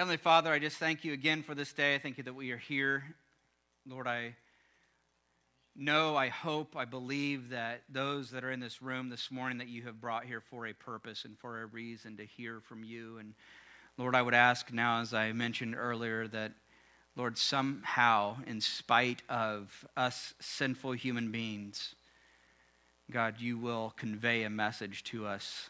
Heavenly Father, I just thank you again for this day. I thank you that we are here. Lord, I know, I hope, I believe that those that are in this room this morning that you have brought here for a purpose and for a reason to hear from you. And Lord, I would ask now, as I mentioned earlier, that Lord, somehow, in spite of us sinful human beings, God, you will convey a message to us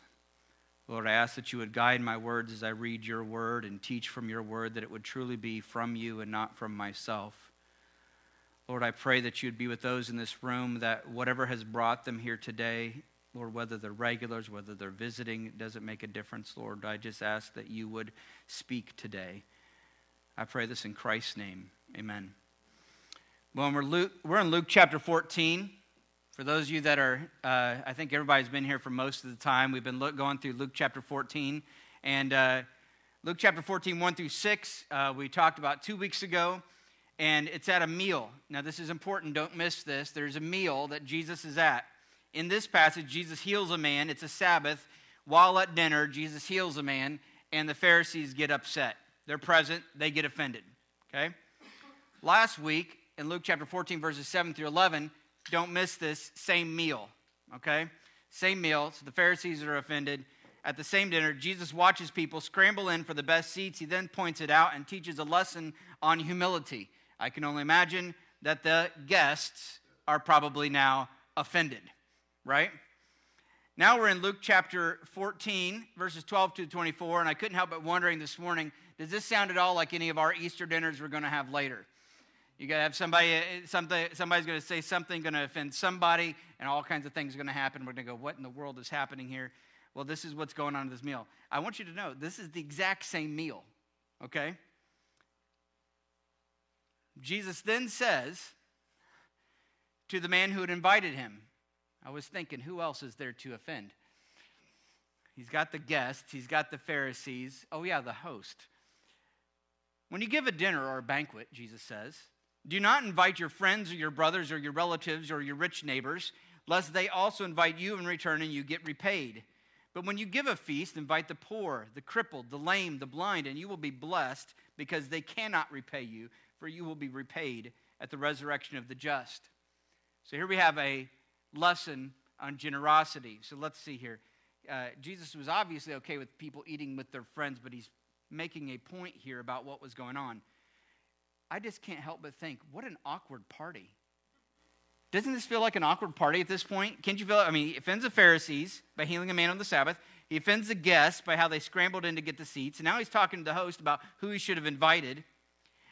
Lord, I ask that you would guide my words as I read your word and teach from your word, that it would truly be from you and not from myself. Lord, I pray that you'd be with those in this room, that whatever has brought them here today, Lord, whether they're regulars, whether they're visiting, it doesn't make a difference, Lord. I just ask that you would speak today. I pray this in Christ's name. Amen. Well, we're, Luke, we're in Luke chapter 14. For those of you that are, uh, I think everybody's been here for most of the time. We've been look, going through Luke chapter 14. And uh, Luke chapter 14, 1 through 6, uh, we talked about two weeks ago. And it's at a meal. Now, this is important. Don't miss this. There's a meal that Jesus is at. In this passage, Jesus heals a man. It's a Sabbath. While at dinner, Jesus heals a man, and the Pharisees get upset. They're present, they get offended. Okay? Last week, in Luke chapter 14, verses 7 through 11, don't miss this same meal, okay? Same meal. So the Pharisees are offended. At the same dinner, Jesus watches people scramble in for the best seats. He then points it out and teaches a lesson on humility. I can only imagine that the guests are probably now offended, right? Now we're in Luke chapter 14, verses 12 to 24, and I couldn't help but wondering this morning does this sound at all like any of our Easter dinners we're going to have later? You got to have somebody, uh, something, somebody's going to say something, going to offend somebody, and all kinds of things are going to happen. We're going to go, what in the world is happening here? Well, this is what's going on in this meal. I want you to know this is the exact same meal, okay? Jesus then says to the man who had invited him, I was thinking, who else is there to offend? He's got the guests, he's got the Pharisees. Oh, yeah, the host. When you give a dinner or a banquet, Jesus says, do not invite your friends or your brothers or your relatives or your rich neighbors, lest they also invite you in return and you get repaid. But when you give a feast, invite the poor, the crippled, the lame, the blind, and you will be blessed because they cannot repay you, for you will be repaid at the resurrection of the just. So here we have a lesson on generosity. So let's see here. Uh, Jesus was obviously okay with people eating with their friends, but he's making a point here about what was going on. I just can't help but think, what an awkward party. Doesn't this feel like an awkward party at this point? Can't you feel? I mean, he offends the Pharisees by healing a man on the Sabbath. He offends the guests by how they scrambled in to get the seats. And now he's talking to the host about who he should have invited.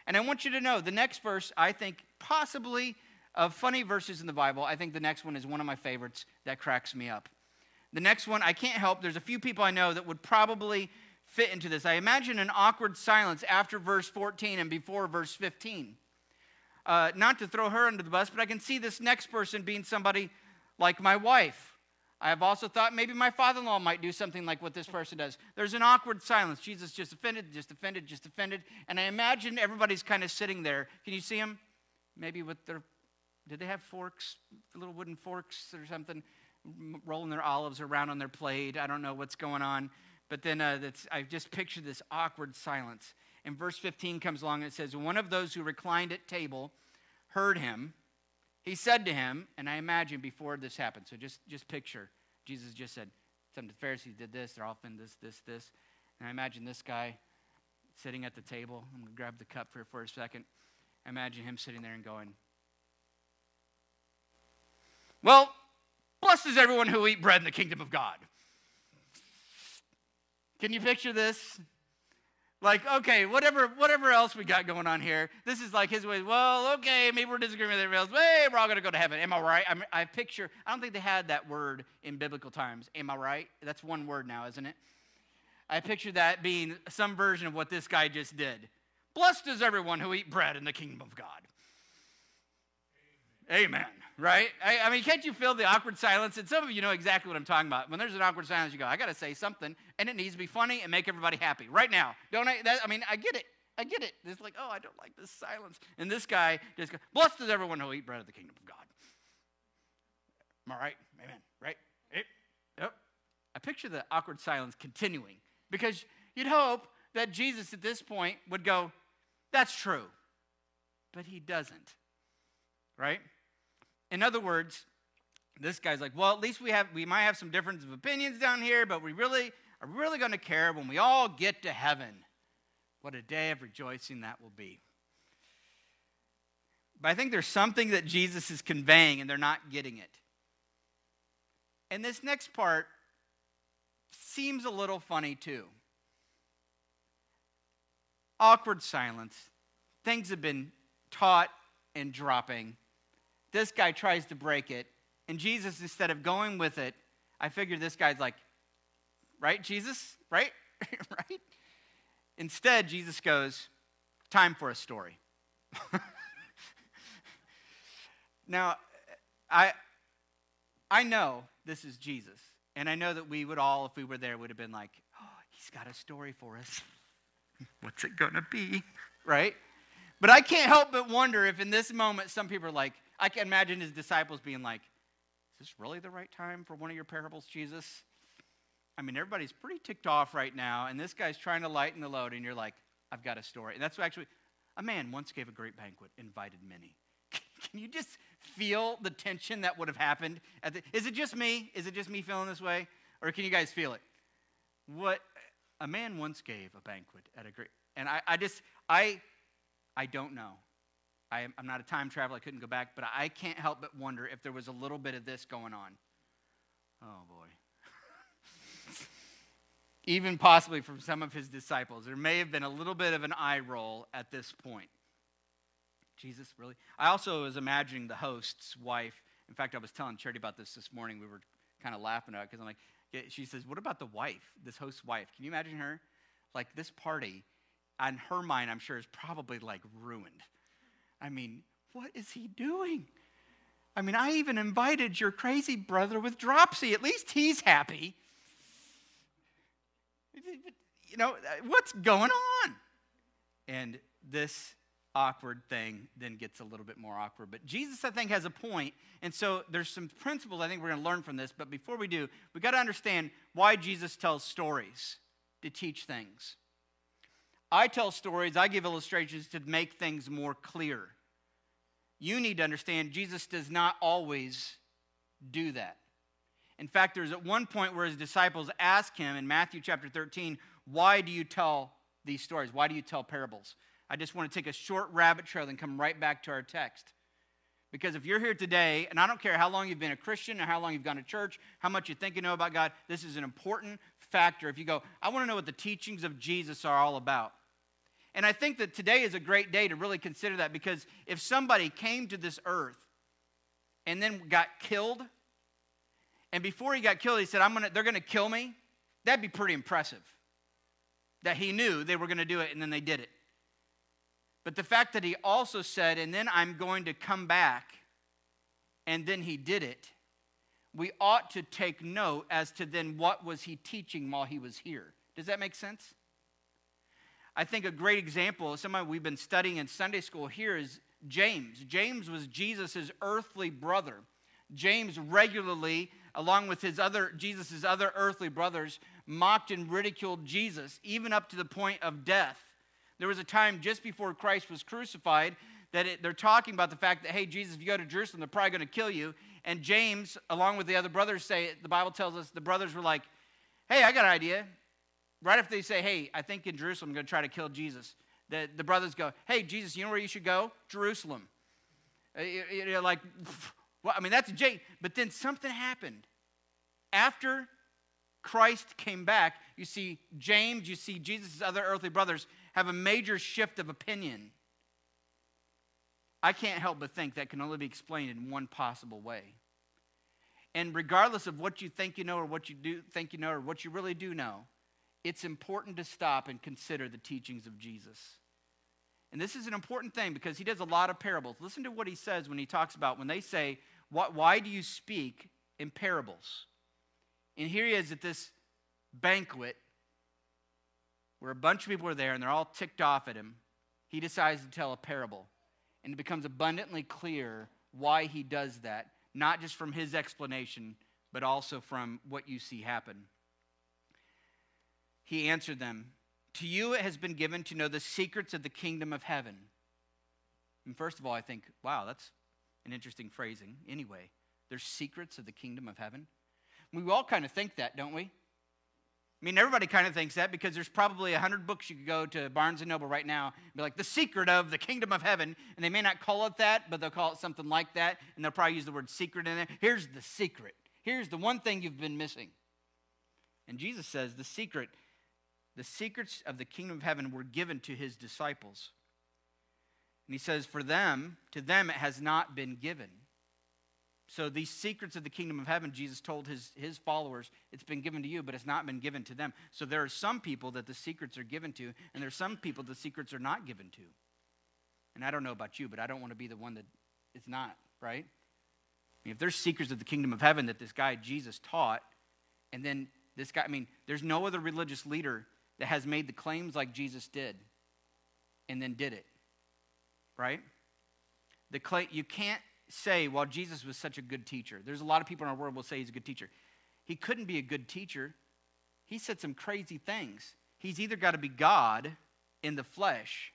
And I want you to know the next verse, I think, possibly of funny verses in the Bible, I think the next one is one of my favorites that cracks me up. The next one, I can't help, there's a few people I know that would probably fit into this. I imagine an awkward silence after verse 14 and before verse 15. Uh, not to throw her under the bus, but I can see this next person being somebody like my wife. I have also thought maybe my father in law might do something like what this person does. There's an awkward silence. Jesus just offended, just offended, just offended. And I imagine everybody's kind of sitting there. Can you see them? Maybe with their, did they have forks, little wooden forks or something, rolling their olives around on their plate? I don't know what's going on. But then uh, I just picture this awkward silence. And verse 15 comes along and it says, One of those who reclined at table heard him. He said to him, and I imagine before this happened, so just, just picture, Jesus just said, Some of the Pharisees did this, they're often this, this, this. And I imagine this guy sitting at the table. I'm going to grab the cup for, for a second. I imagine him sitting there and going, Well, blessed is everyone who eat bread in the kingdom of God. Can you picture this? Like, okay, whatever, whatever else we got going on here, this is like his way. Well, okay, maybe we're disagreeing with everybody else. Hey, we're all going to go to heaven. Am I right? I'm, I picture, I don't think they had that word in biblical times. Am I right? That's one word now, isn't it? I picture that being some version of what this guy just did. Blessed is everyone who eat bread in the kingdom of God. Amen. Amen right? I, I, mean, can't you feel the awkward silence? And some of you know exactly what I'm talking about. When there's an awkward silence, you go, I got to say something, and it needs to be funny and make everybody happy right now. Don't I? That, I mean, I get it. I get it. It's like, oh, I don't like this silence. And this guy just goes, blessed is everyone who eat bread of the kingdom of God. Am I right? Amen. Right? Yep. I picture the awkward silence continuing because you'd hope that Jesus at this point would go, That's true. But he doesn't. Right? In other words, this guy's like, Well, at least we have we might have some difference of opinions down here, but we really are really going to care when we all get to heaven. What a day of rejoicing that will be. But I think there's something that Jesus is conveying and they're not getting it. And this next part seems a little funny too. Awkward silence. Things have been taught and dropping. This guy tries to break it. And Jesus, instead of going with it, I figure this guy's like, right, Jesus? Right? right? Instead, Jesus goes, time for a story. now, I, I know this is Jesus. And I know that we would all, if we were there, would have been like, oh, he's got a story for us. What's it going to be? Right? But I can't help but wonder if in this moment some people are like, I can imagine his disciples being like, is this really the right time for one of your parables, Jesus? I mean, everybody's pretty ticked off right now, and this guy's trying to lighten the load, and you're like, I've got a story. And that's actually, a man once gave a great banquet, invited many. Can you just feel the tension that would have happened? The, is it just me? Is it just me feeling this way? Or can you guys feel it? What a man once gave a banquet at a great, and I, I just, I, I don't know. I, I'm not a time traveler. I couldn't go back, but I can't help but wonder if there was a little bit of this going on. Oh boy. Even possibly from some of his disciples. There may have been a little bit of an eye roll at this point. Jesus, really? I also was imagining the host's wife. In fact, I was telling Charity about this this morning. We were kind of laughing at it because I'm like, she says, What about the wife, this host's wife? Can you imagine her? Like, this party, on her mind, I'm sure, is probably like ruined. I mean, what is he doing? I mean, I even invited your crazy brother with dropsy. At least he's happy. You know, what's going on? And this awkward thing then gets a little bit more awkward. But Jesus, I think, has a point. And so there's some principles I think we're going to learn from this. But before we do, we've got to understand why Jesus tells stories to teach things. I tell stories, I give illustrations to make things more clear. You need to understand Jesus does not always do that. In fact, there's at one point where his disciples ask him in Matthew chapter 13, Why do you tell these stories? Why do you tell parables? I just want to take a short rabbit trail and come right back to our text. Because if you're here today, and I don't care how long you've been a Christian or how long you've gone to church, how much you think you know about God, this is an important factor. If you go, I want to know what the teachings of Jesus are all about. And I think that today is a great day to really consider that because if somebody came to this earth and then got killed, and before he got killed, he said, I'm gonna, they're going to kill me, that'd be pretty impressive. That he knew they were going to do it and then they did it. But the fact that he also said, and then I'm going to come back, and then he did it, we ought to take note as to then what was he teaching while he was here. Does that make sense? I think a great example, of someone we've been studying in Sunday school here is James. James was Jesus' earthly brother. James regularly, along with his other Jesus' other earthly brothers, mocked and ridiculed Jesus, even up to the point of death. There was a time just before Christ was crucified that it, they're talking about the fact that, hey, Jesus, if you go to Jerusalem, they're probably going to kill you. And James, along with the other brothers, say, the Bible tells us the brothers were like, hey, I got an idea. Right after they say, hey, I think in Jerusalem I'm going to try to kill Jesus, the, the brothers go, hey, Jesus, you know where you should go? Jerusalem. Uh, you're like, well, I mean, that's James. But then something happened. After Christ came back, you see James, you see Jesus' other earthly brothers have a major shift of opinion. I can't help but think that can only be explained in one possible way. And regardless of what you think you know or what you do think you know or what you really do know, it's important to stop and consider the teachings of Jesus. And this is an important thing because he does a lot of parables. Listen to what he says when he talks about when they say, Why do you speak in parables? And here he is at this banquet where a bunch of people are there and they're all ticked off at him, he decides to tell a parable. And it becomes abundantly clear why he does that, not just from his explanation, but also from what you see happen. He answered them To you it has been given to know the secrets of the kingdom of heaven. And first of all, I think, wow, that's an interesting phrasing. Anyway, there's secrets of the kingdom of heaven. We all kind of think that, don't we? I mean, everybody kind of thinks that because there's probably a hundred books you could go to Barnes and Noble right now and be like, the secret of the kingdom of heaven. And they may not call it that, but they'll call it something like that. And they'll probably use the word secret in there. Here's the secret. Here's the one thing you've been missing. And Jesus says the secret, the secrets of the kingdom of heaven were given to his disciples. And he says, for them, to them it has not been given. So these secrets of the kingdom of heaven, Jesus told his, his followers, it's been given to you, but it's not been given to them. So there are some people that the secrets are given to, and there are some people the secrets are not given to. And I don't know about you, but I don't want to be the one that it's not, right? I mean, if there's secrets of the kingdom of heaven that this guy Jesus taught, and then this guy, I mean, there's no other religious leader that has made the claims like Jesus did and then did it, right? The clay, you can't say, well, Jesus was such a good teacher. There's a lot of people in our world will say he's a good teacher. He couldn't be a good teacher. He said some crazy things. He's either got to be God in the flesh,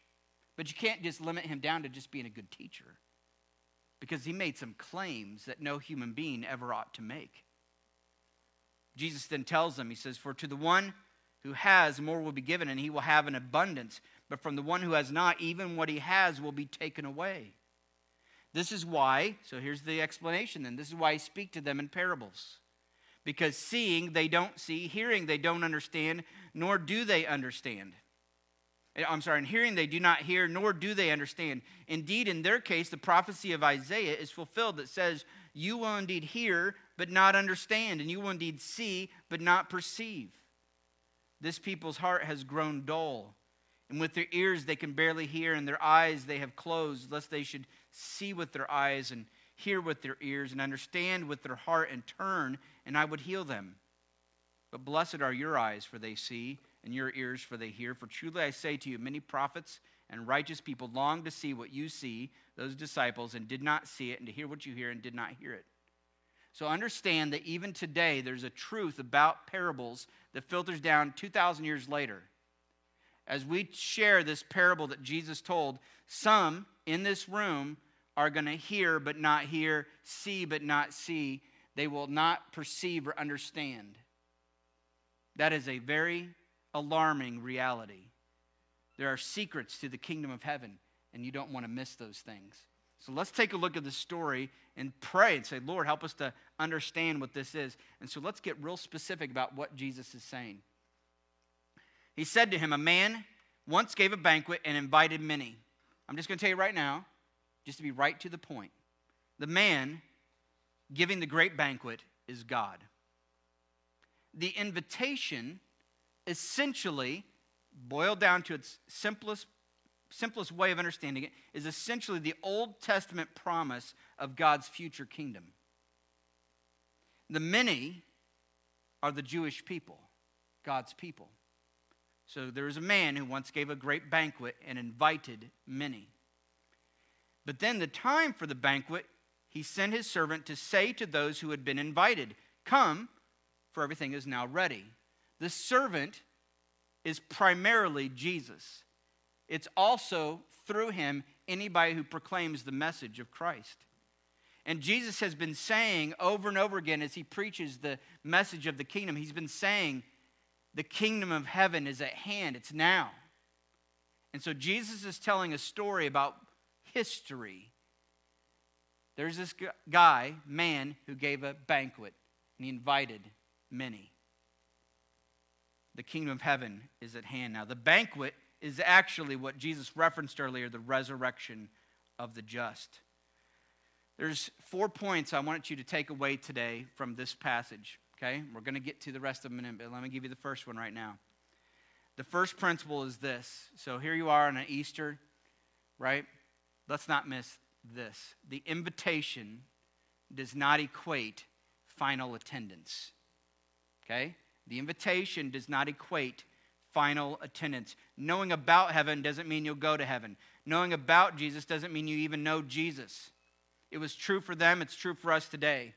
but you can't just limit him down to just being a good teacher because he made some claims that no human being ever ought to make. Jesus then tells them, He says, For to the one who has, more will be given, and he will have an abundance. But from the one who has not, even what he has will be taken away. This is why, so here's the explanation then. This is why I speak to them in parables. Because seeing they don't see, hearing they don't understand, nor do they understand. Eh, I'm sorry, in hearing they do not hear, nor do they understand. Indeed, in their case, the prophecy of Isaiah is fulfilled that says, You will indeed hear, but not understand, and you will indeed see, but not perceive. This people's heart has grown dull, and with their ears they can barely hear, and their eyes they have closed, lest they should see with their eyes and hear with their ears and understand with their heart and turn, and I would heal them. But blessed are your eyes, for they see, and your ears, for they hear. For truly I say to you, many prophets and righteous people long to see what you see, those disciples, and did not see it, and to hear what you hear, and did not hear it. So understand that even today, there's a truth about parables that filters down 2,000 years later. As we share this parable that Jesus told, some in this room are going to hear but not hear, see but not see. They will not perceive or understand. That is a very alarming reality. There are secrets to the kingdom of heaven, and you don't want to miss those things. So let's take a look at the story and pray and say, Lord, help us to understand what this is. And so let's get real specific about what Jesus is saying. He said to him, A man once gave a banquet and invited many. I'm just going to tell you right now, just to be right to the point. The man giving the great banquet is God. The invitation essentially, boiled down to its simplest, simplest way of understanding it, is essentially the Old Testament promise of God's future kingdom. The many are the Jewish people, God's people. So there was a man who once gave a great banquet and invited many. But then, the time for the banquet, he sent his servant to say to those who had been invited, Come, for everything is now ready. The servant is primarily Jesus. It's also through him anybody who proclaims the message of Christ. And Jesus has been saying over and over again as he preaches the message of the kingdom, he's been saying, The kingdom of heaven is at hand, it's now. And so Jesus is telling a story about history. There's this guy, man, who gave a banquet and he invited many. The kingdom of heaven is at hand now. The banquet is actually what Jesus referenced earlier the resurrection of the just. There's four points I want you to take away today from this passage, okay? We're going to get to the rest of them in a minute, but let me give you the first one right now. The first principle is this. So here you are on an Easter, right? Let's not miss this. The invitation does not equate final attendance. Okay? The invitation does not equate final attendance. Knowing about heaven doesn't mean you'll go to heaven. Knowing about Jesus doesn't mean you even know Jesus. It was true for them, it's true for us today.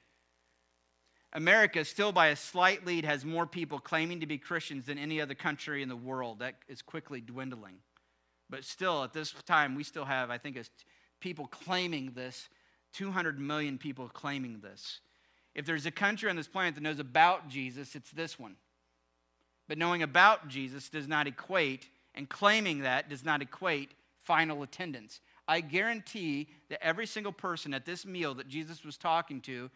America, still by a slight lead, has more people claiming to be Christians than any other country in the world. That is quickly dwindling. But still, at this time, we still have, I think, as people claiming this 200 million people claiming this. If there's a country on this planet that knows about Jesus, it's this one. But knowing about Jesus does not equate, and claiming that does not equate final attendance. I guarantee that every single person at this meal that Jesus was talking to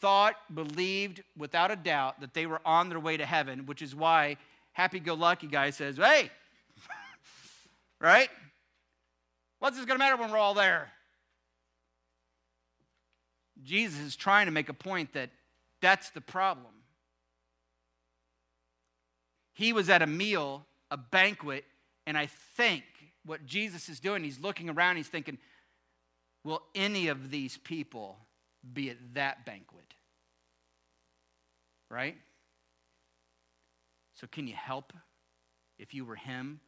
thought, believed without a doubt that they were on their way to heaven, which is why happy go lucky guy says, Hey, right? What's this going to matter when we're all there? Jesus is trying to make a point that that's the problem. He was at a meal, a banquet, and I think what Jesus is doing, he's looking around, he's thinking, will any of these people be at that banquet? Right? So, can you help if you were him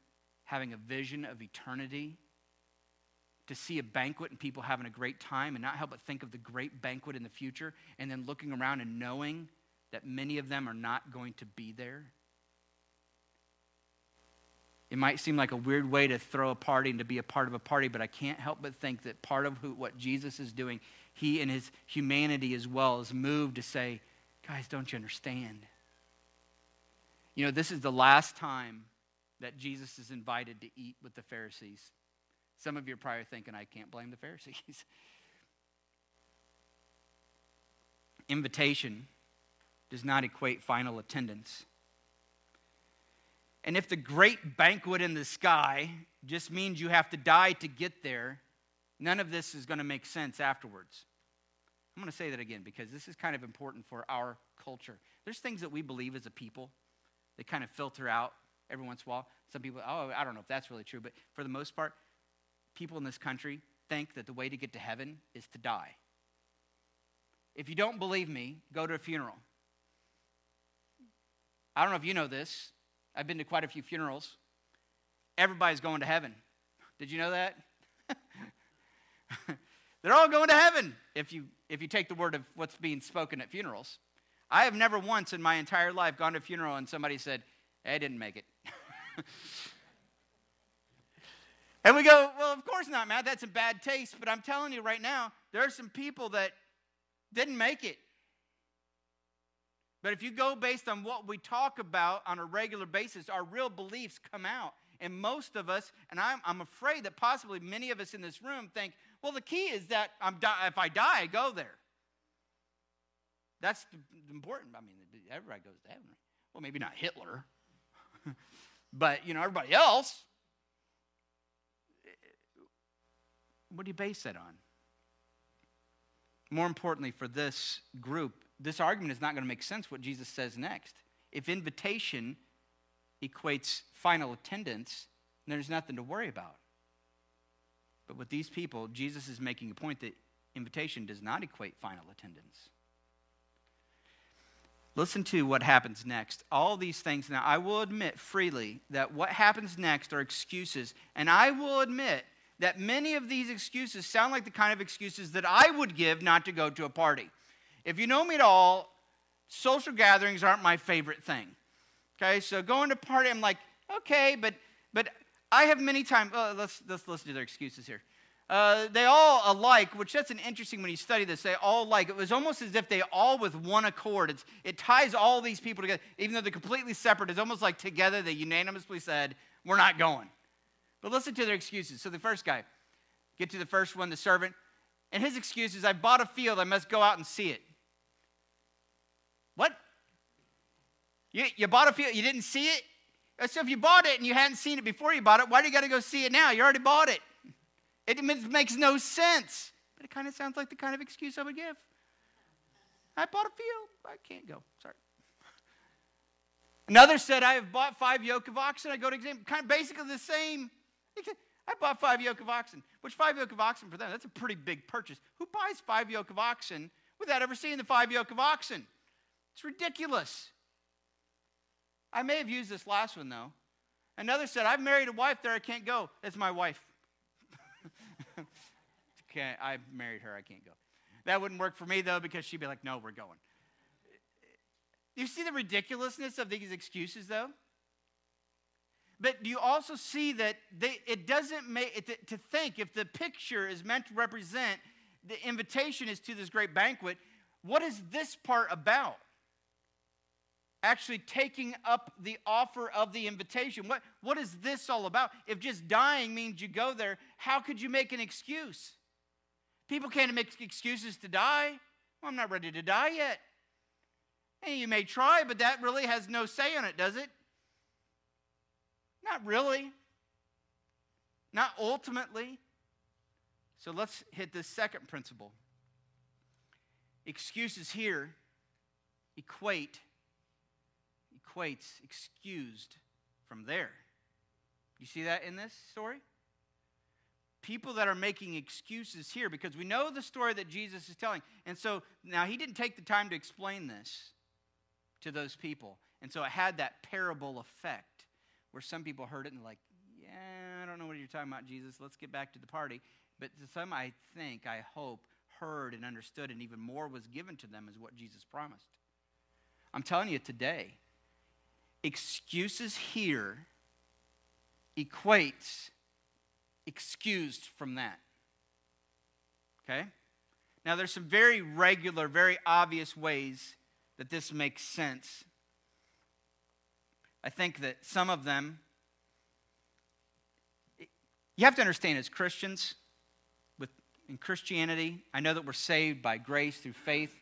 having a vision of eternity? To see a banquet and people having a great time and not help but think of the great banquet in the future and then looking around and knowing that many of them are not going to be there? It might seem like a weird way to throw a party and to be a part of a party, but I can't help but think that part of who, what Jesus is doing, he and his humanity as well is moved to say, guys, don't you understand? You know, this is the last time that Jesus is invited to eat with the Pharisees. Some of you are probably thinking, I can't blame the Pharisees. Invitation does not equate final attendance. And if the great banquet in the sky just means you have to die to get there, none of this is going to make sense afterwards. I'm going to say that again because this is kind of important for our culture. There's things that we believe as a people that kind of filter out every once in a while. Some people, oh, I don't know if that's really true, but for the most part, people in this country think that the way to get to heaven is to die. If you don't believe me, go to a funeral. I don't know if you know this, I've been to quite a few funerals. Everybody's going to heaven. Did you know that? They're all going to heaven if you, if you take the word of what's being spoken at funerals. I have never once in my entire life gone to a funeral and somebody said, I didn't make it. and we go, well, of course not, Matt. That's a bad taste. But I'm telling you right now, there are some people that didn't make it. But if you go based on what we talk about on a regular basis, our real beliefs come out. And most of us, and I'm, I'm afraid that possibly many of us in this room think, well, the key is that I'm di- if I die, I go there. That's important. I mean, everybody goes to heaven. Well, maybe not Hitler, but you know everybody else. What do you base that on? More importantly, for this group, this argument is not going to make sense what Jesus says next. If invitation equates final attendance, there's nothing to worry about. But with these people, Jesus is making a point that invitation does not equate final attendance. Listen to what happens next. All these things. Now, I will admit freely that what happens next are excuses. And I will admit that many of these excuses sound like the kind of excuses that I would give not to go to a party. If you know me at all, social gatherings aren't my favorite thing. Okay, so going to party, I'm like, okay, but but I have many times. Uh, let's let's listen to their excuses here. Uh, they all alike, which that's an interesting when you study this. They all like it was almost as if they all with one accord. It's, it ties all these people together, even though they're completely separate. It's almost like together they unanimously said, "We're not going." But listen to their excuses. So the first guy, get to the first one, the servant, and his excuse is, "I bought a field. I must go out and see it." What? You, you bought a field, you didn't see it? So if you bought it and you hadn't seen it before you bought it, why do you got to go see it now? You already bought it. It makes no sense. But it kind of sounds like the kind of excuse I would give. I bought a field. I can't go. Sorry. Another said, I have bought five yoke of oxen. I go to. Kind of basically the same. I bought five yoke of oxen. Which five yoke of oxen for them? That's a pretty big purchase. Who buys five yoke of oxen without ever seeing the five yoke of oxen? It's ridiculous. I may have used this last one though. Another said, I've married a wife there, I can't go. That's my wife. I married her, I can't go. That wouldn't work for me though, because she'd be like, no, we're going. You see the ridiculousness of these excuses, though? But do you also see that they, it doesn't make it, to think if the picture is meant to represent the invitation is to this great banquet, what is this part about? Actually, taking up the offer of the invitation. What, what is this all about? If just dying means you go there, how could you make an excuse? People can't make excuses to die. Well, I'm not ready to die yet. And you may try, but that really has no say on it, does it? Not really. Not ultimately. So let's hit this second principle. Excuses here equate, equates excused from there. You see that in this story? People that are making excuses here because we know the story that Jesus is telling. And so now he didn't take the time to explain this to those people. And so it had that parable effect where some people heard it and like, yeah, I don't know what you're talking about, Jesus. Let's get back to the party. But to some, I think, I hope, heard and understood, and even more was given to them as what Jesus promised. I'm telling you today, excuses here equates excused from that. Okay? Now, there's some very regular, very obvious ways that this makes sense. I think that some of them, you have to understand as Christians, with, in Christianity, I know that we're saved by grace through faith,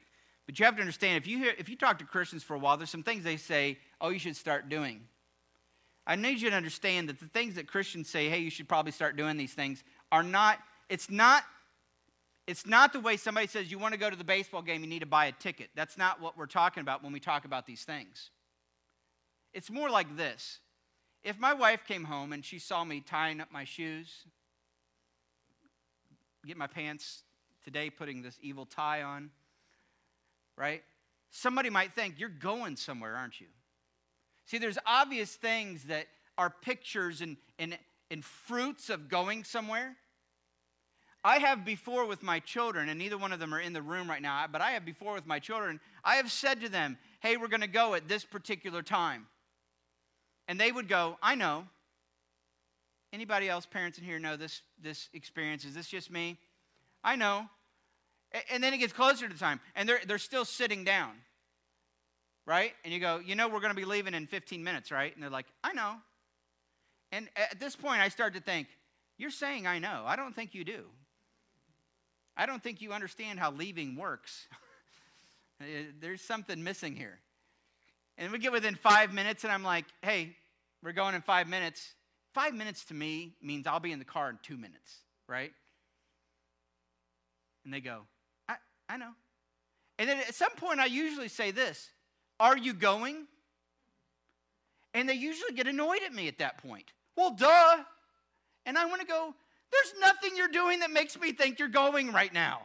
but you have to understand if you, hear, if you talk to Christians for a while, there's some things they say, oh, you should start doing. I need you to understand that the things that Christians say, hey, you should probably start doing these things, are not, it's not it's not the way somebody says you want to go to the baseball game, you need to buy a ticket. That's not what we're talking about when we talk about these things. It's more like this. If my wife came home and she saw me tying up my shoes, get my pants today, putting this evil tie on, right? Somebody might think, you're going somewhere, aren't you? See, there's obvious things that are pictures and, and, and fruits of going somewhere. I have before with my children, and neither one of them are in the room right now, but I have before with my children, I have said to them, hey, we're going to go at this particular time. And they would go, I know. Anybody else, parents in here, know this, this experience? Is this just me? I know. And then it gets closer to the time, and they're, they're still sitting down, right? And you go, you know, we're going to be leaving in 15 minutes, right? And they're like, I know. And at this point, I start to think, you're saying I know. I don't think you do. I don't think you understand how leaving works. Eh, there's something missing here. And we get within five minutes, and I'm like, hey, we're going in five minutes. Five minutes to me means I'll be in the car in two minutes, right? And they go, I, I know. And then at some point, I usually say this Are you going? And they usually get annoyed at me at that point. Well, duh. And I want to go, there's nothing you're doing that makes me think you're going right now.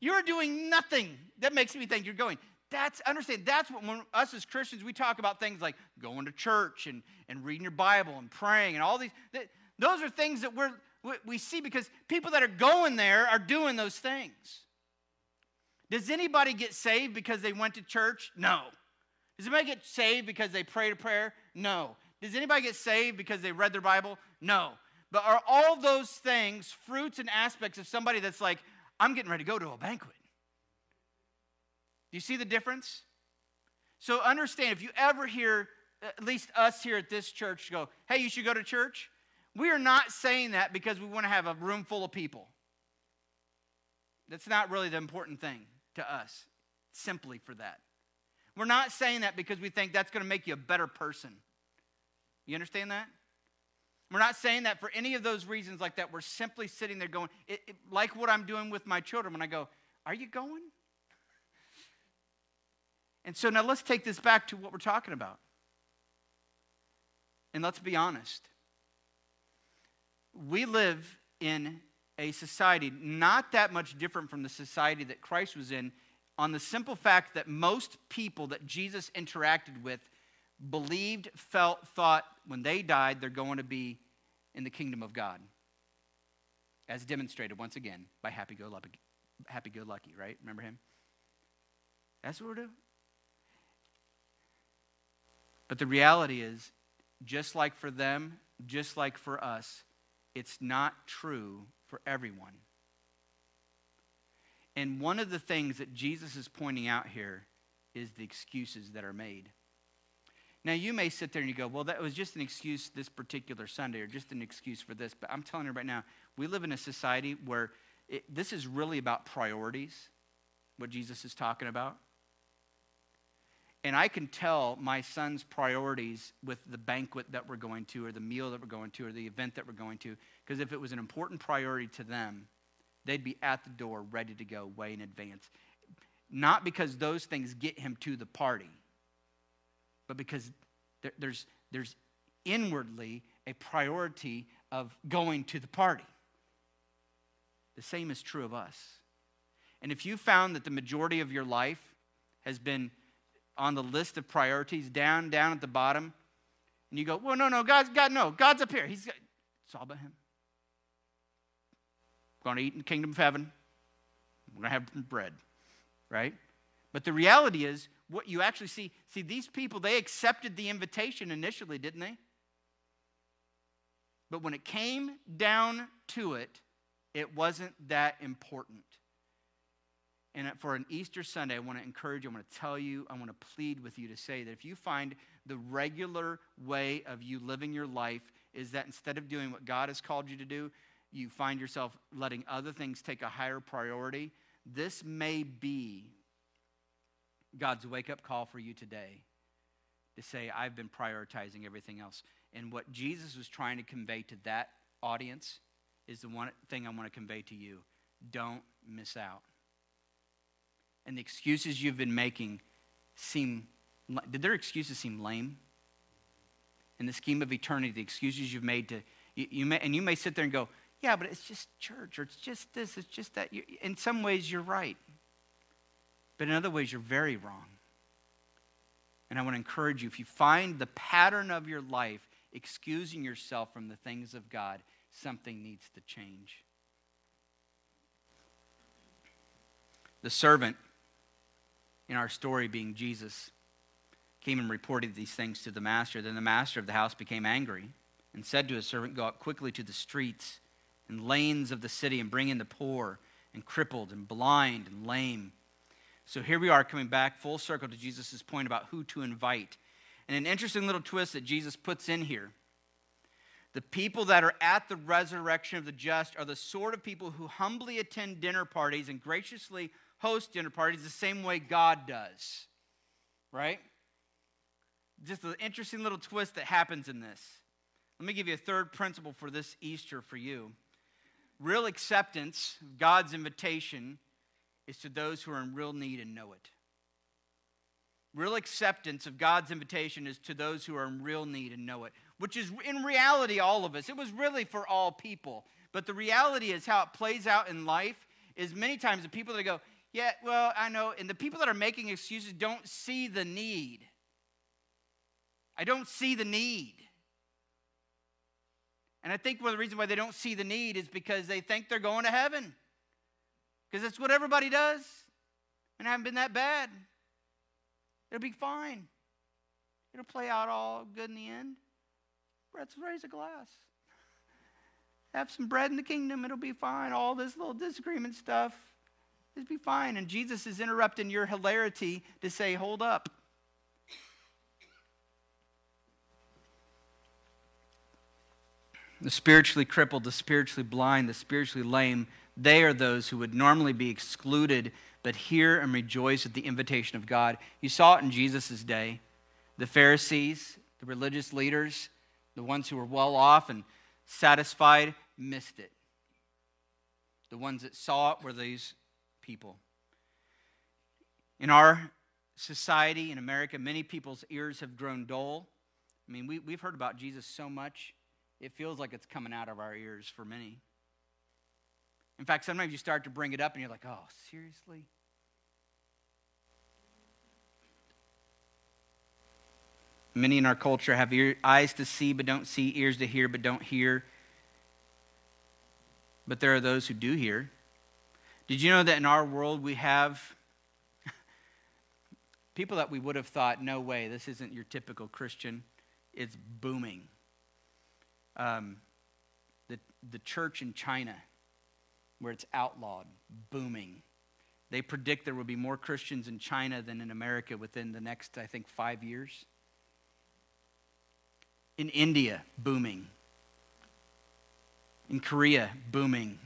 You're doing nothing that makes me think you're going. That's understand. That's what when us as Christians we talk about things like going to church and, and reading your Bible and praying and all these. That, those are things that we're we see because people that are going there are doing those things. Does anybody get saved because they went to church? No. Does anybody get saved because they prayed a prayer? No. Does anybody get saved because they read their Bible? No. But are all those things fruits and aspects of somebody that's like, I'm getting ready to go to a banquet? Do you see the difference? So understand if you ever hear, at least us here at this church, go, hey, you should go to church, we are not saying that because we want to have a room full of people. That's not really the important thing to us, simply for that. We're not saying that because we think that's going to make you a better person. You understand that? We're not saying that for any of those reasons like that. We're simply sitting there going, it, it, like what I'm doing with my children when I go, Are you going? And so now let's take this back to what we're talking about. And let's be honest. We live in a society not that much different from the society that Christ was in, on the simple fact that most people that Jesus interacted with believed, felt, thought when they died they're going to be in the kingdom of God, as demonstrated once again by Happy Go Lucky, Happy Go Lucky right? Remember him? That's what we're doing. But the reality is, just like for them, just like for us, it's not true for everyone. And one of the things that Jesus is pointing out here is the excuses that are made. Now, you may sit there and you go, well, that was just an excuse this particular Sunday or just an excuse for this. But I'm telling you right now, we live in a society where it, this is really about priorities, what Jesus is talking about. And I can tell my son's priorities with the banquet that we're going to, or the meal that we're going to, or the event that we're going to. Because if it was an important priority to them, they'd be at the door ready to go way in advance. Not because those things get him to the party, but because there, there's, there's inwardly a priority of going to the party. The same is true of us. And if you found that the majority of your life has been on the list of priorities down, down at the bottom, and you go, well, no, no, God's, God, no, God's up here. He's, it's all about Him. Going to eat in the kingdom of heaven. We're going to have bread, right? But the reality is, what you actually see, see, these people, they accepted the invitation initially, didn't they? But when it came down to it, it wasn't that important. And for an Easter Sunday, I want to encourage you, I want to tell you, I want to plead with you to say that if you find the regular way of you living your life is that instead of doing what God has called you to do, you find yourself letting other things take a higher priority, this may be God's wake up call for you today to say, I've been prioritizing everything else. And what Jesus was trying to convey to that audience is the one thing I want to convey to you. Don't miss out. And the excuses you've been making seem did their excuses seem lame? In the scheme of eternity the excuses you've made to you, you may, and you may sit there and go yeah but it's just church or it's just this it's just that. In some ways you're right. But in other ways you're very wrong. And i want to encourage you if you find the pattern of your life excusing yourself from the things of god something needs to change. The servant in our story being Jesus, came and reported these things to the master. Then the master of the house became angry and said to his servant, Go out quickly to the streets and lanes of the city and bring in the poor and crippled and blind and lame. So here we are coming back full circle to Jesus' point about who to invite. And an interesting little twist that Jesus puts in here. The people that are at the resurrection of the just are the sort of people who humbly attend dinner parties and graciously host dinner parties the same way God does, right? Just an interesting little twist that happens in this. Let me give you a third principle for this Easter for you. Real acceptance of God's invitation is to those who are in real need and know it. Real acceptance of God's invitation is to those who are in real need and know it, which is in reality all of us. It was really for all people. But the reality is how it plays out in life is many times the people that go, yeah, well, I know. And the people that are making excuses don't see the need. I don't see the need. And I think one of the reasons why they don't see the need is because they think they're going to heaven. Because that's what everybody does. And I haven't been that bad. It'll be fine. It'll play out all good in the end. Let's raise a glass. Have some bread in the kingdom. It'll be fine. All this little disagreement stuff it'll be fine. And Jesus is interrupting your hilarity to say, hold up. The spiritually crippled, the spiritually blind, the spiritually lame, they are those who would normally be excluded, but hear and rejoice at the invitation of God. You saw it in Jesus' day. The Pharisees, the religious leaders, the ones who were well off and satisfied, missed it. The ones that saw it were these people. In our society, in America, many people's ears have grown dull. I mean, we, we've heard about Jesus so much, it feels like it's coming out of our ears for many. In fact, sometimes you start to bring it up and you're like, oh, seriously? Many in our culture have ear, eyes to see but don't see, ears to hear but don't hear. But there are those who do hear. Did you know that in our world we have people that we would have thought, no way, this isn't your typical Christian, it's booming. Um, the, the church in China, where it's outlawed, booming. They predict there will be more Christians in China than in America within the next, I think, five years. In India, booming. In Korea, booming.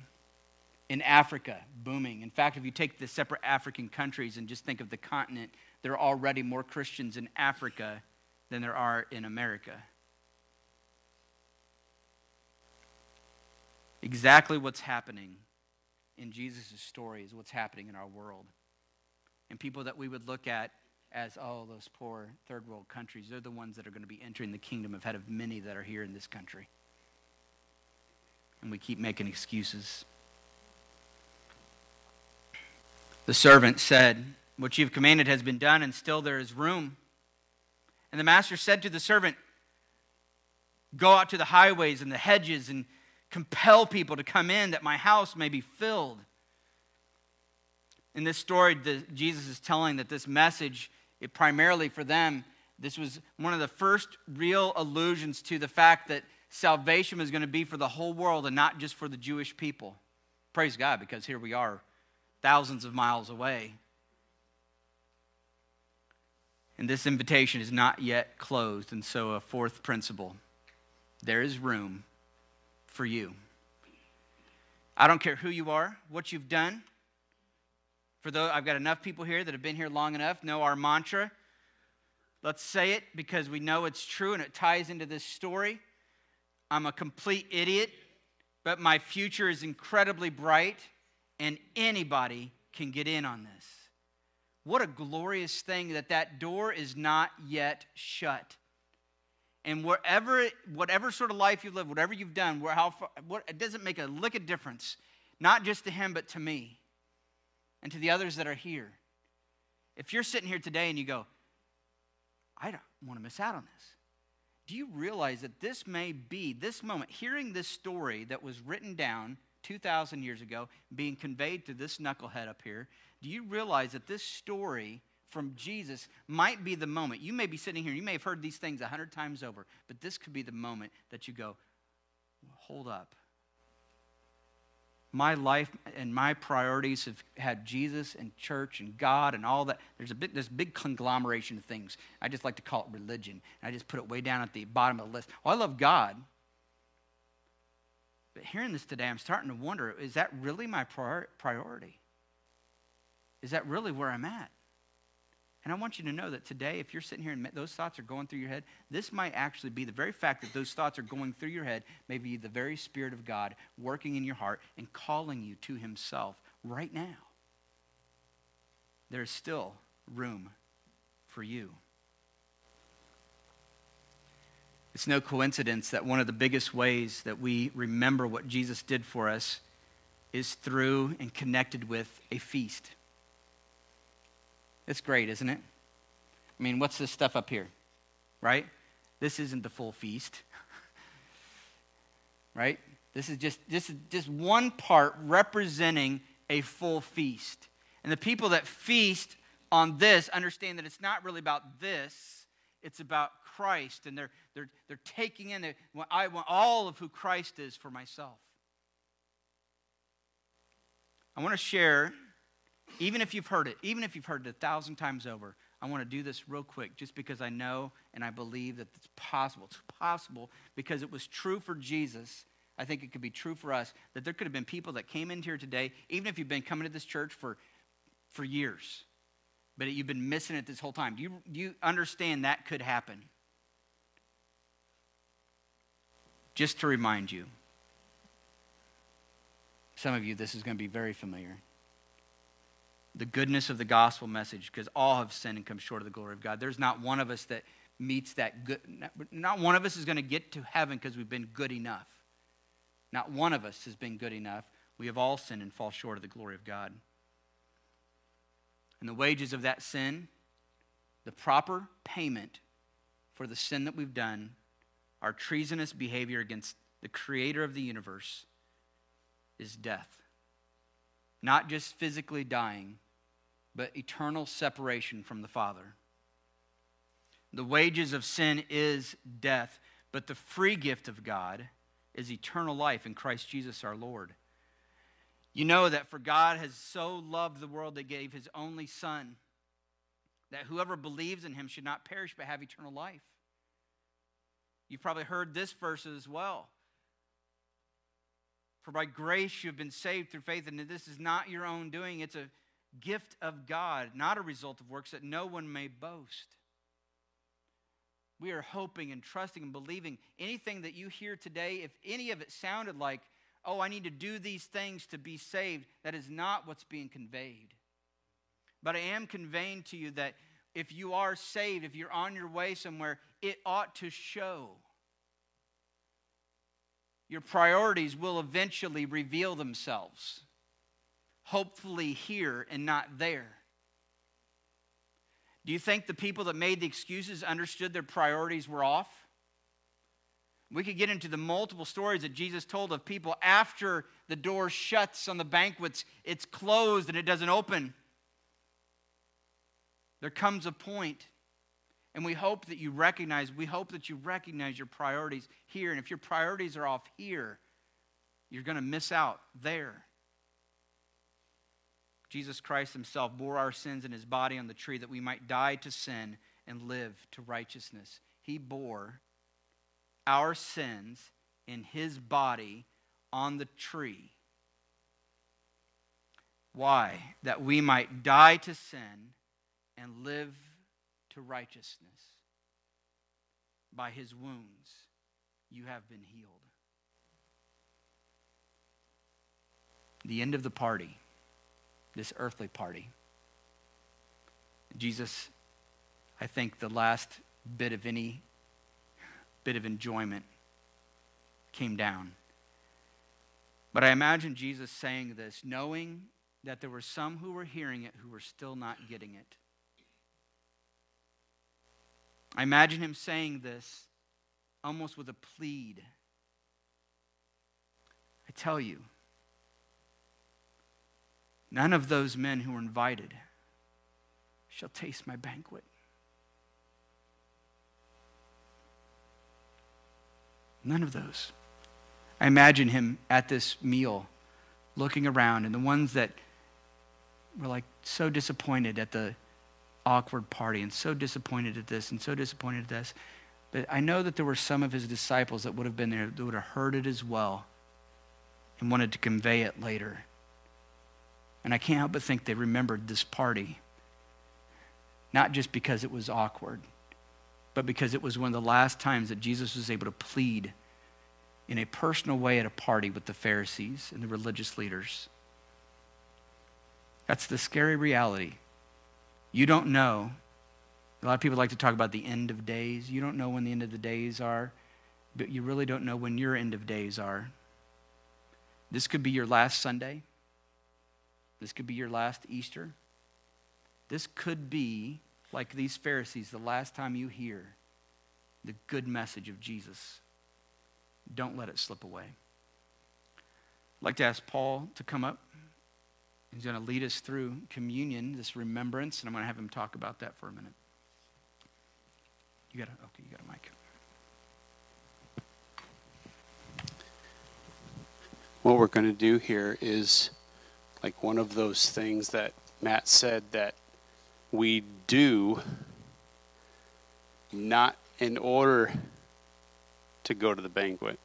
In Africa, booming. In fact, if you take the separate African countries and just think of the continent, there are already more Christians in Africa than there are in America. Exactly what's happening in Jesus' story is what's happening in our world. And people that we would look at as, oh, those poor third world countries, they're the ones that are going to be entering the kingdom ahead of many that are here in this country. And we keep making excuses. The servant said, What you've commanded has been done, and still there is room. And the master said to the servant, Go out to the highways and the hedges and compel people to come in that my house may be filled. In this story, the, Jesus is telling that this message, it primarily for them, this was one of the first real allusions to the fact that salvation was going to be for the whole world and not just for the Jewish people. Praise God, because here we are, thousands of miles away. And this invitation is not yet closed. And so, a fourth principle there is room for you. I don't care who you are, what you've done. For though I've got enough people here that have been here long enough, know our mantra. Let's say it because we know it's true and it ties into this story. I'm a complete idiot, but my future is incredibly bright, and anybody can get in on this. What a glorious thing that that door is not yet shut. And wherever, whatever sort of life you live, whatever you've done, where, how far, what, it doesn't make a lick of difference, not just to him, but to me and to the others that are here. If you're sitting here today and you go, I don't want to miss out on this. Do you realize that this may be, this moment, hearing this story that was written down 2,000 years ago, being conveyed to this knucklehead up here, do you realize that this story from Jesus might be the moment. You may be sitting here, you may have heard these things a hundred times over, but this could be the moment that you go, hold up. My life and my priorities have had Jesus and church and God and all that. There's a big, this big conglomeration of things. I just like to call it religion. I just put it way down at the bottom of the list. Well, I love God. But hearing this today, I'm starting to wonder is that really my priority? Is that really where I'm at? And I want you to know that today, if you're sitting here and those thoughts are going through your head, this might actually be the very fact that those thoughts are going through your head, may be the very Spirit of God working in your heart and calling you to Himself right now. There is still room for you. It's no coincidence that one of the biggest ways that we remember what Jesus did for us is through and connected with a feast. It's great, isn't it? I mean, what's this stuff up here? Right? This isn't the full feast. right? This is just this is just one part representing a full feast. And the people that feast on this understand that it's not really about this, it's about Christ. And they're, they're, they're taking in, I want all of who Christ is for myself. I want to share even if you've heard it, even if you've heard it a thousand times over, I want to do this real quick just because I know and I believe that it's possible. It's possible because it was true for Jesus. I think it could be true for us that there could have been people that came in here today, even if you've been coming to this church for, for years, but you've been missing it this whole time. Do you, do you understand that could happen? Just to remind you, some of you, this is going to be very familiar the goodness of the gospel message because all have sinned and come short of the glory of God. There's not one of us that meets that good. Not one of us is going to get to heaven because we've been good enough. Not one of us has been good enough. We have all sinned and fall short of the glory of God. And the wages of that sin, the proper payment for the sin that we've done, our treasonous behavior against the creator of the universe, is death. Not just physically dying, but eternal separation from the Father. The wages of sin is death, but the free gift of God is eternal life in Christ Jesus our Lord. You know that for God has so loved the world that He gave his only Son, that whoever believes in him should not perish but have eternal life. You've probably heard this verse as well. For by grace you have been saved through faith, and this is not your own doing. It's a gift of God, not a result of works, that no one may boast. We are hoping and trusting and believing anything that you hear today, if any of it sounded like, oh, I need to do these things to be saved, that is not what's being conveyed. But I am conveying to you that if you are saved, if you're on your way somewhere, it ought to show. Your priorities will eventually reveal themselves, hopefully here and not there. Do you think the people that made the excuses understood their priorities were off? We could get into the multiple stories that Jesus told of people after the door shuts on the banquets, it's closed and it doesn't open. There comes a point and we hope that you recognize, we hope that you recognize your priorities here. And if your priorities are off here, you're going to miss out there. Jesus Christ himself bore our sins in his body on the tree that we might die to sin and live to righteousness. He bore our sins in his body on the tree. Why? That we might die to sin and live to righteousness. By his wounds, you have been healed. The end of the party, this earthly party. Jesus, I think the last bit of any bit of enjoyment came down. But I imagine Jesus saying this, knowing that there were some who were hearing it who were still not getting it. I imagine him saying this almost with a plead. I tell you, none of those men who were invited shall taste my banquet. None of those. I imagine him at this meal looking around, and the ones that were like so disappointed at the awkward party and so disappointed at this and so disappointed at this. But I know that there were some of his disciples that would have been there that would have heard it as well and wanted to convey it later. And I can't help but think they remembered this party, not just because it was awkward, but because it was one of the last times that Jesus was able to plead in a personal way at a party with the Pharisees and the religious leaders. That's the scary reality you don't know. A lot of people like to talk about the end of days. You don't know when the end of the days are, but you really don't know when your end of days are. This could be your last Sunday. This could be your last Easter. This could be, like these Pharisees, the last time you hear the good message of Jesus. Don't let it slip away. I'd like to ask Paul to come up. He's going to lead us through communion, this remembrance, and I'm going to have him talk about that for a minute. You got a, okay, you got a mic. What we're going to do here is like one of those things that Matt said that we do not in order to go to the banquet,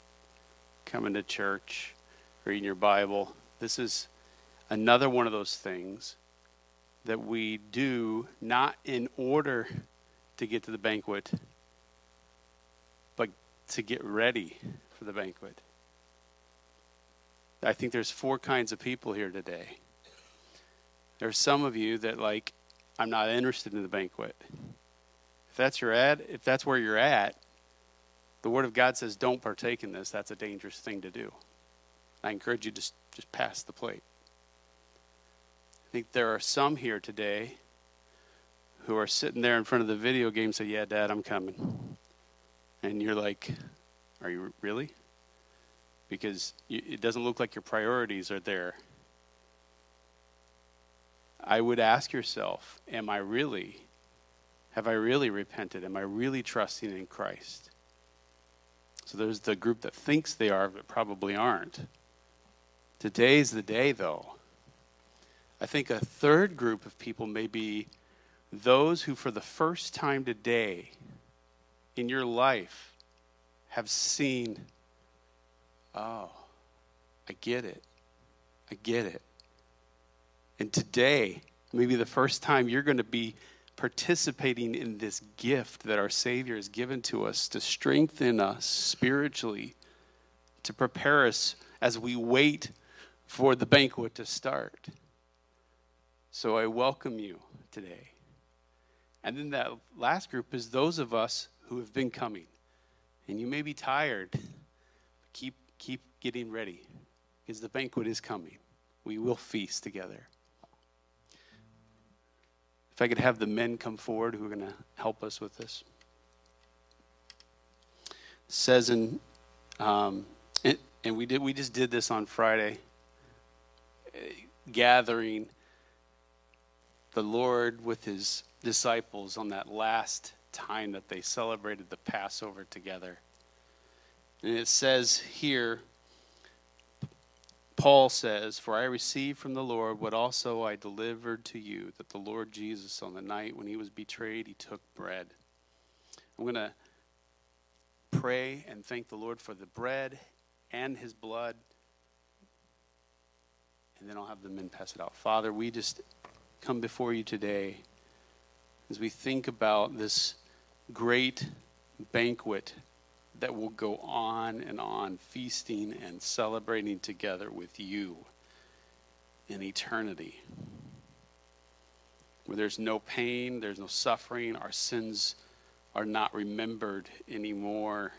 coming to church, reading your Bible. This is another one of those things that we do not in order to get to the banquet, but to get ready for the banquet. I think there's four kinds of people here today. There's some of you that like, I'm not interested in the banquet. If that's your ad, if that's where you're at, the Word of God says don't partake in this. That's a dangerous thing to do. I encourage you to just, just pass the plate I think there are some here today who are sitting there in front of the video game and say, Yeah, Dad, I'm coming. And you're like, Are you really? Because it doesn't look like your priorities are there. I would ask yourself, am I really, have I really repented? Am I really trusting in Christ? So there's the group that thinks they are, but probably aren't. Today's the day, though. I think a third group of people may be those who, for the first time today in your life, have seen, oh, I get it. I get it. And today, maybe the first time you're going to be participating in this gift that our Savior has given to us to strengthen us spiritually, to prepare us as we wait for the banquet to start. So I welcome you today. And then that last group is those of us who have been coming. And you may be tired. Keep getting ready because the banquet is coming. We will feast together. If I could have the men come forward who are going to help us with this. It says in, um, and, and we did we just did this on Friday, uh, gathering the Lord with His disciples on that last time that they celebrated the Passover together. And it says here Paul says, For I received from the Lord what also I delivered to you, that the Lord Jesus, on the night when he was betrayed, he took bread. I'm going to pray and thank the Lord for the bread and his blood. And then I'll have the men pass it out. Father, we just come before you today as we think about this great banquet that will go on and on, feasting and celebrating together with you in eternity. Where there's no pain, there's no suffering, our sins are not remembered anymore.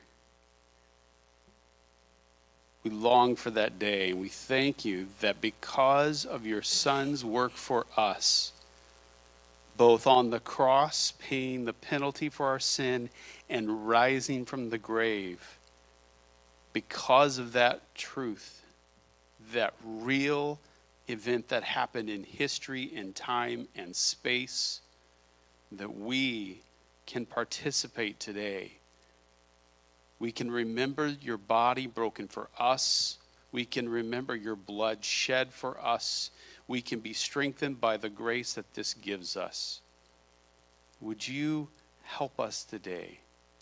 We long for that day, and we thank you that because of your Son's work for us, both on the cross, paying the penalty for our sin, and rising from the grave. Because of that truth, that real event that happened in history and time and space, that we can participate today. We can remember your body broken for us. We can remember your blood shed for us we can be strengthened by the grace that this gives us. Would you help us today?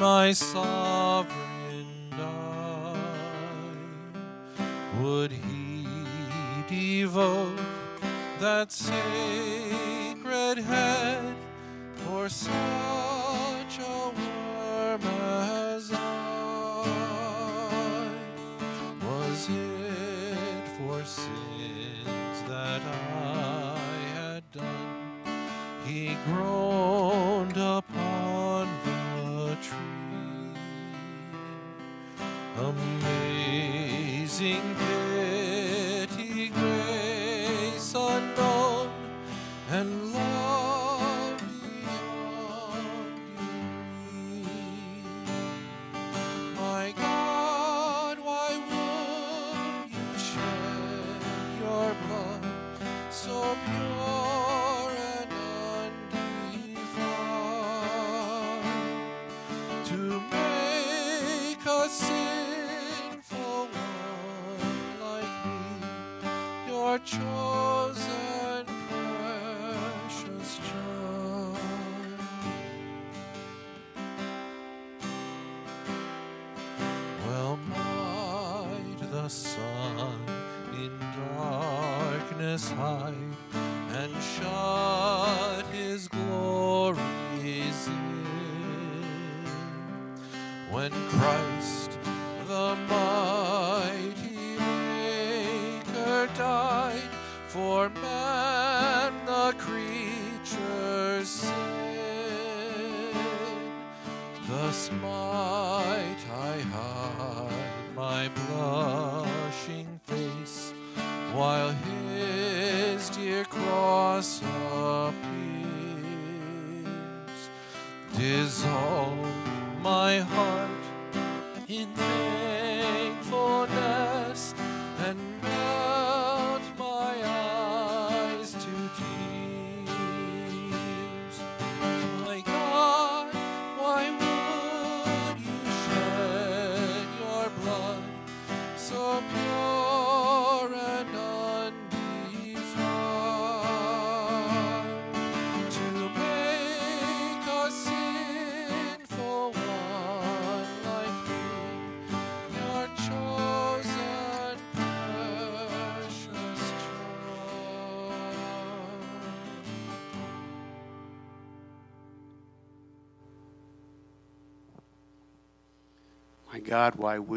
my sovereign die? Would he devote that sacred head for such a worm as I? Was it for sins that I had done? He groaned Amazing for man the creature's sin. Thus might I hide my blushing face while his dear cross appears. Dissolve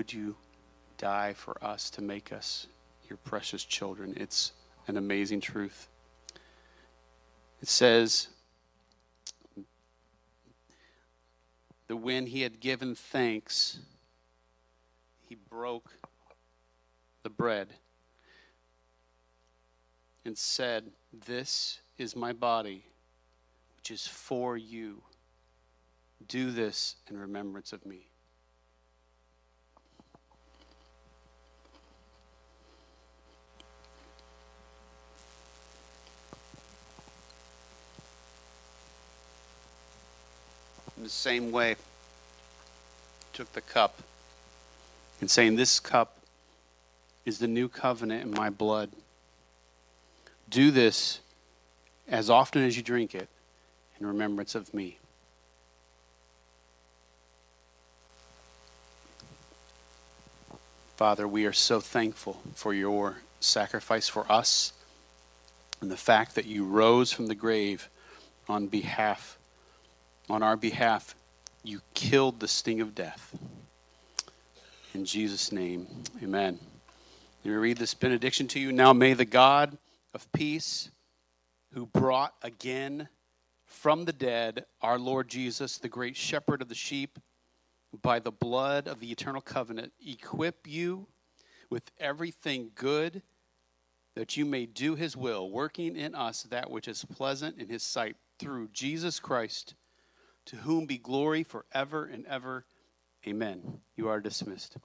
would you die for us to make us your precious children? It's an amazing truth. It says that when he had given thanks, he broke the bread and said, This is my body, which is for you. Do this in remembrance of me. In the same way, took the cup and saying, This cup is the new covenant in my blood. Do this as often as you drink it in remembrance of me. Father, we are so thankful for your sacrifice for us and the fact that you rose from the grave on behalf on our behalf. You killed the sting of death. In Jesus' name, amen. Let me read this benediction to you. Now may the God of peace, who brought again from the dead our Lord Jesus, the great shepherd of the sheep, by the blood of the eternal covenant, equip you with everything good that you may do his will, working in us that which is pleasant in his sight through Jesus Christ, to whom be glory forever and ever. Amen. You are dismissed.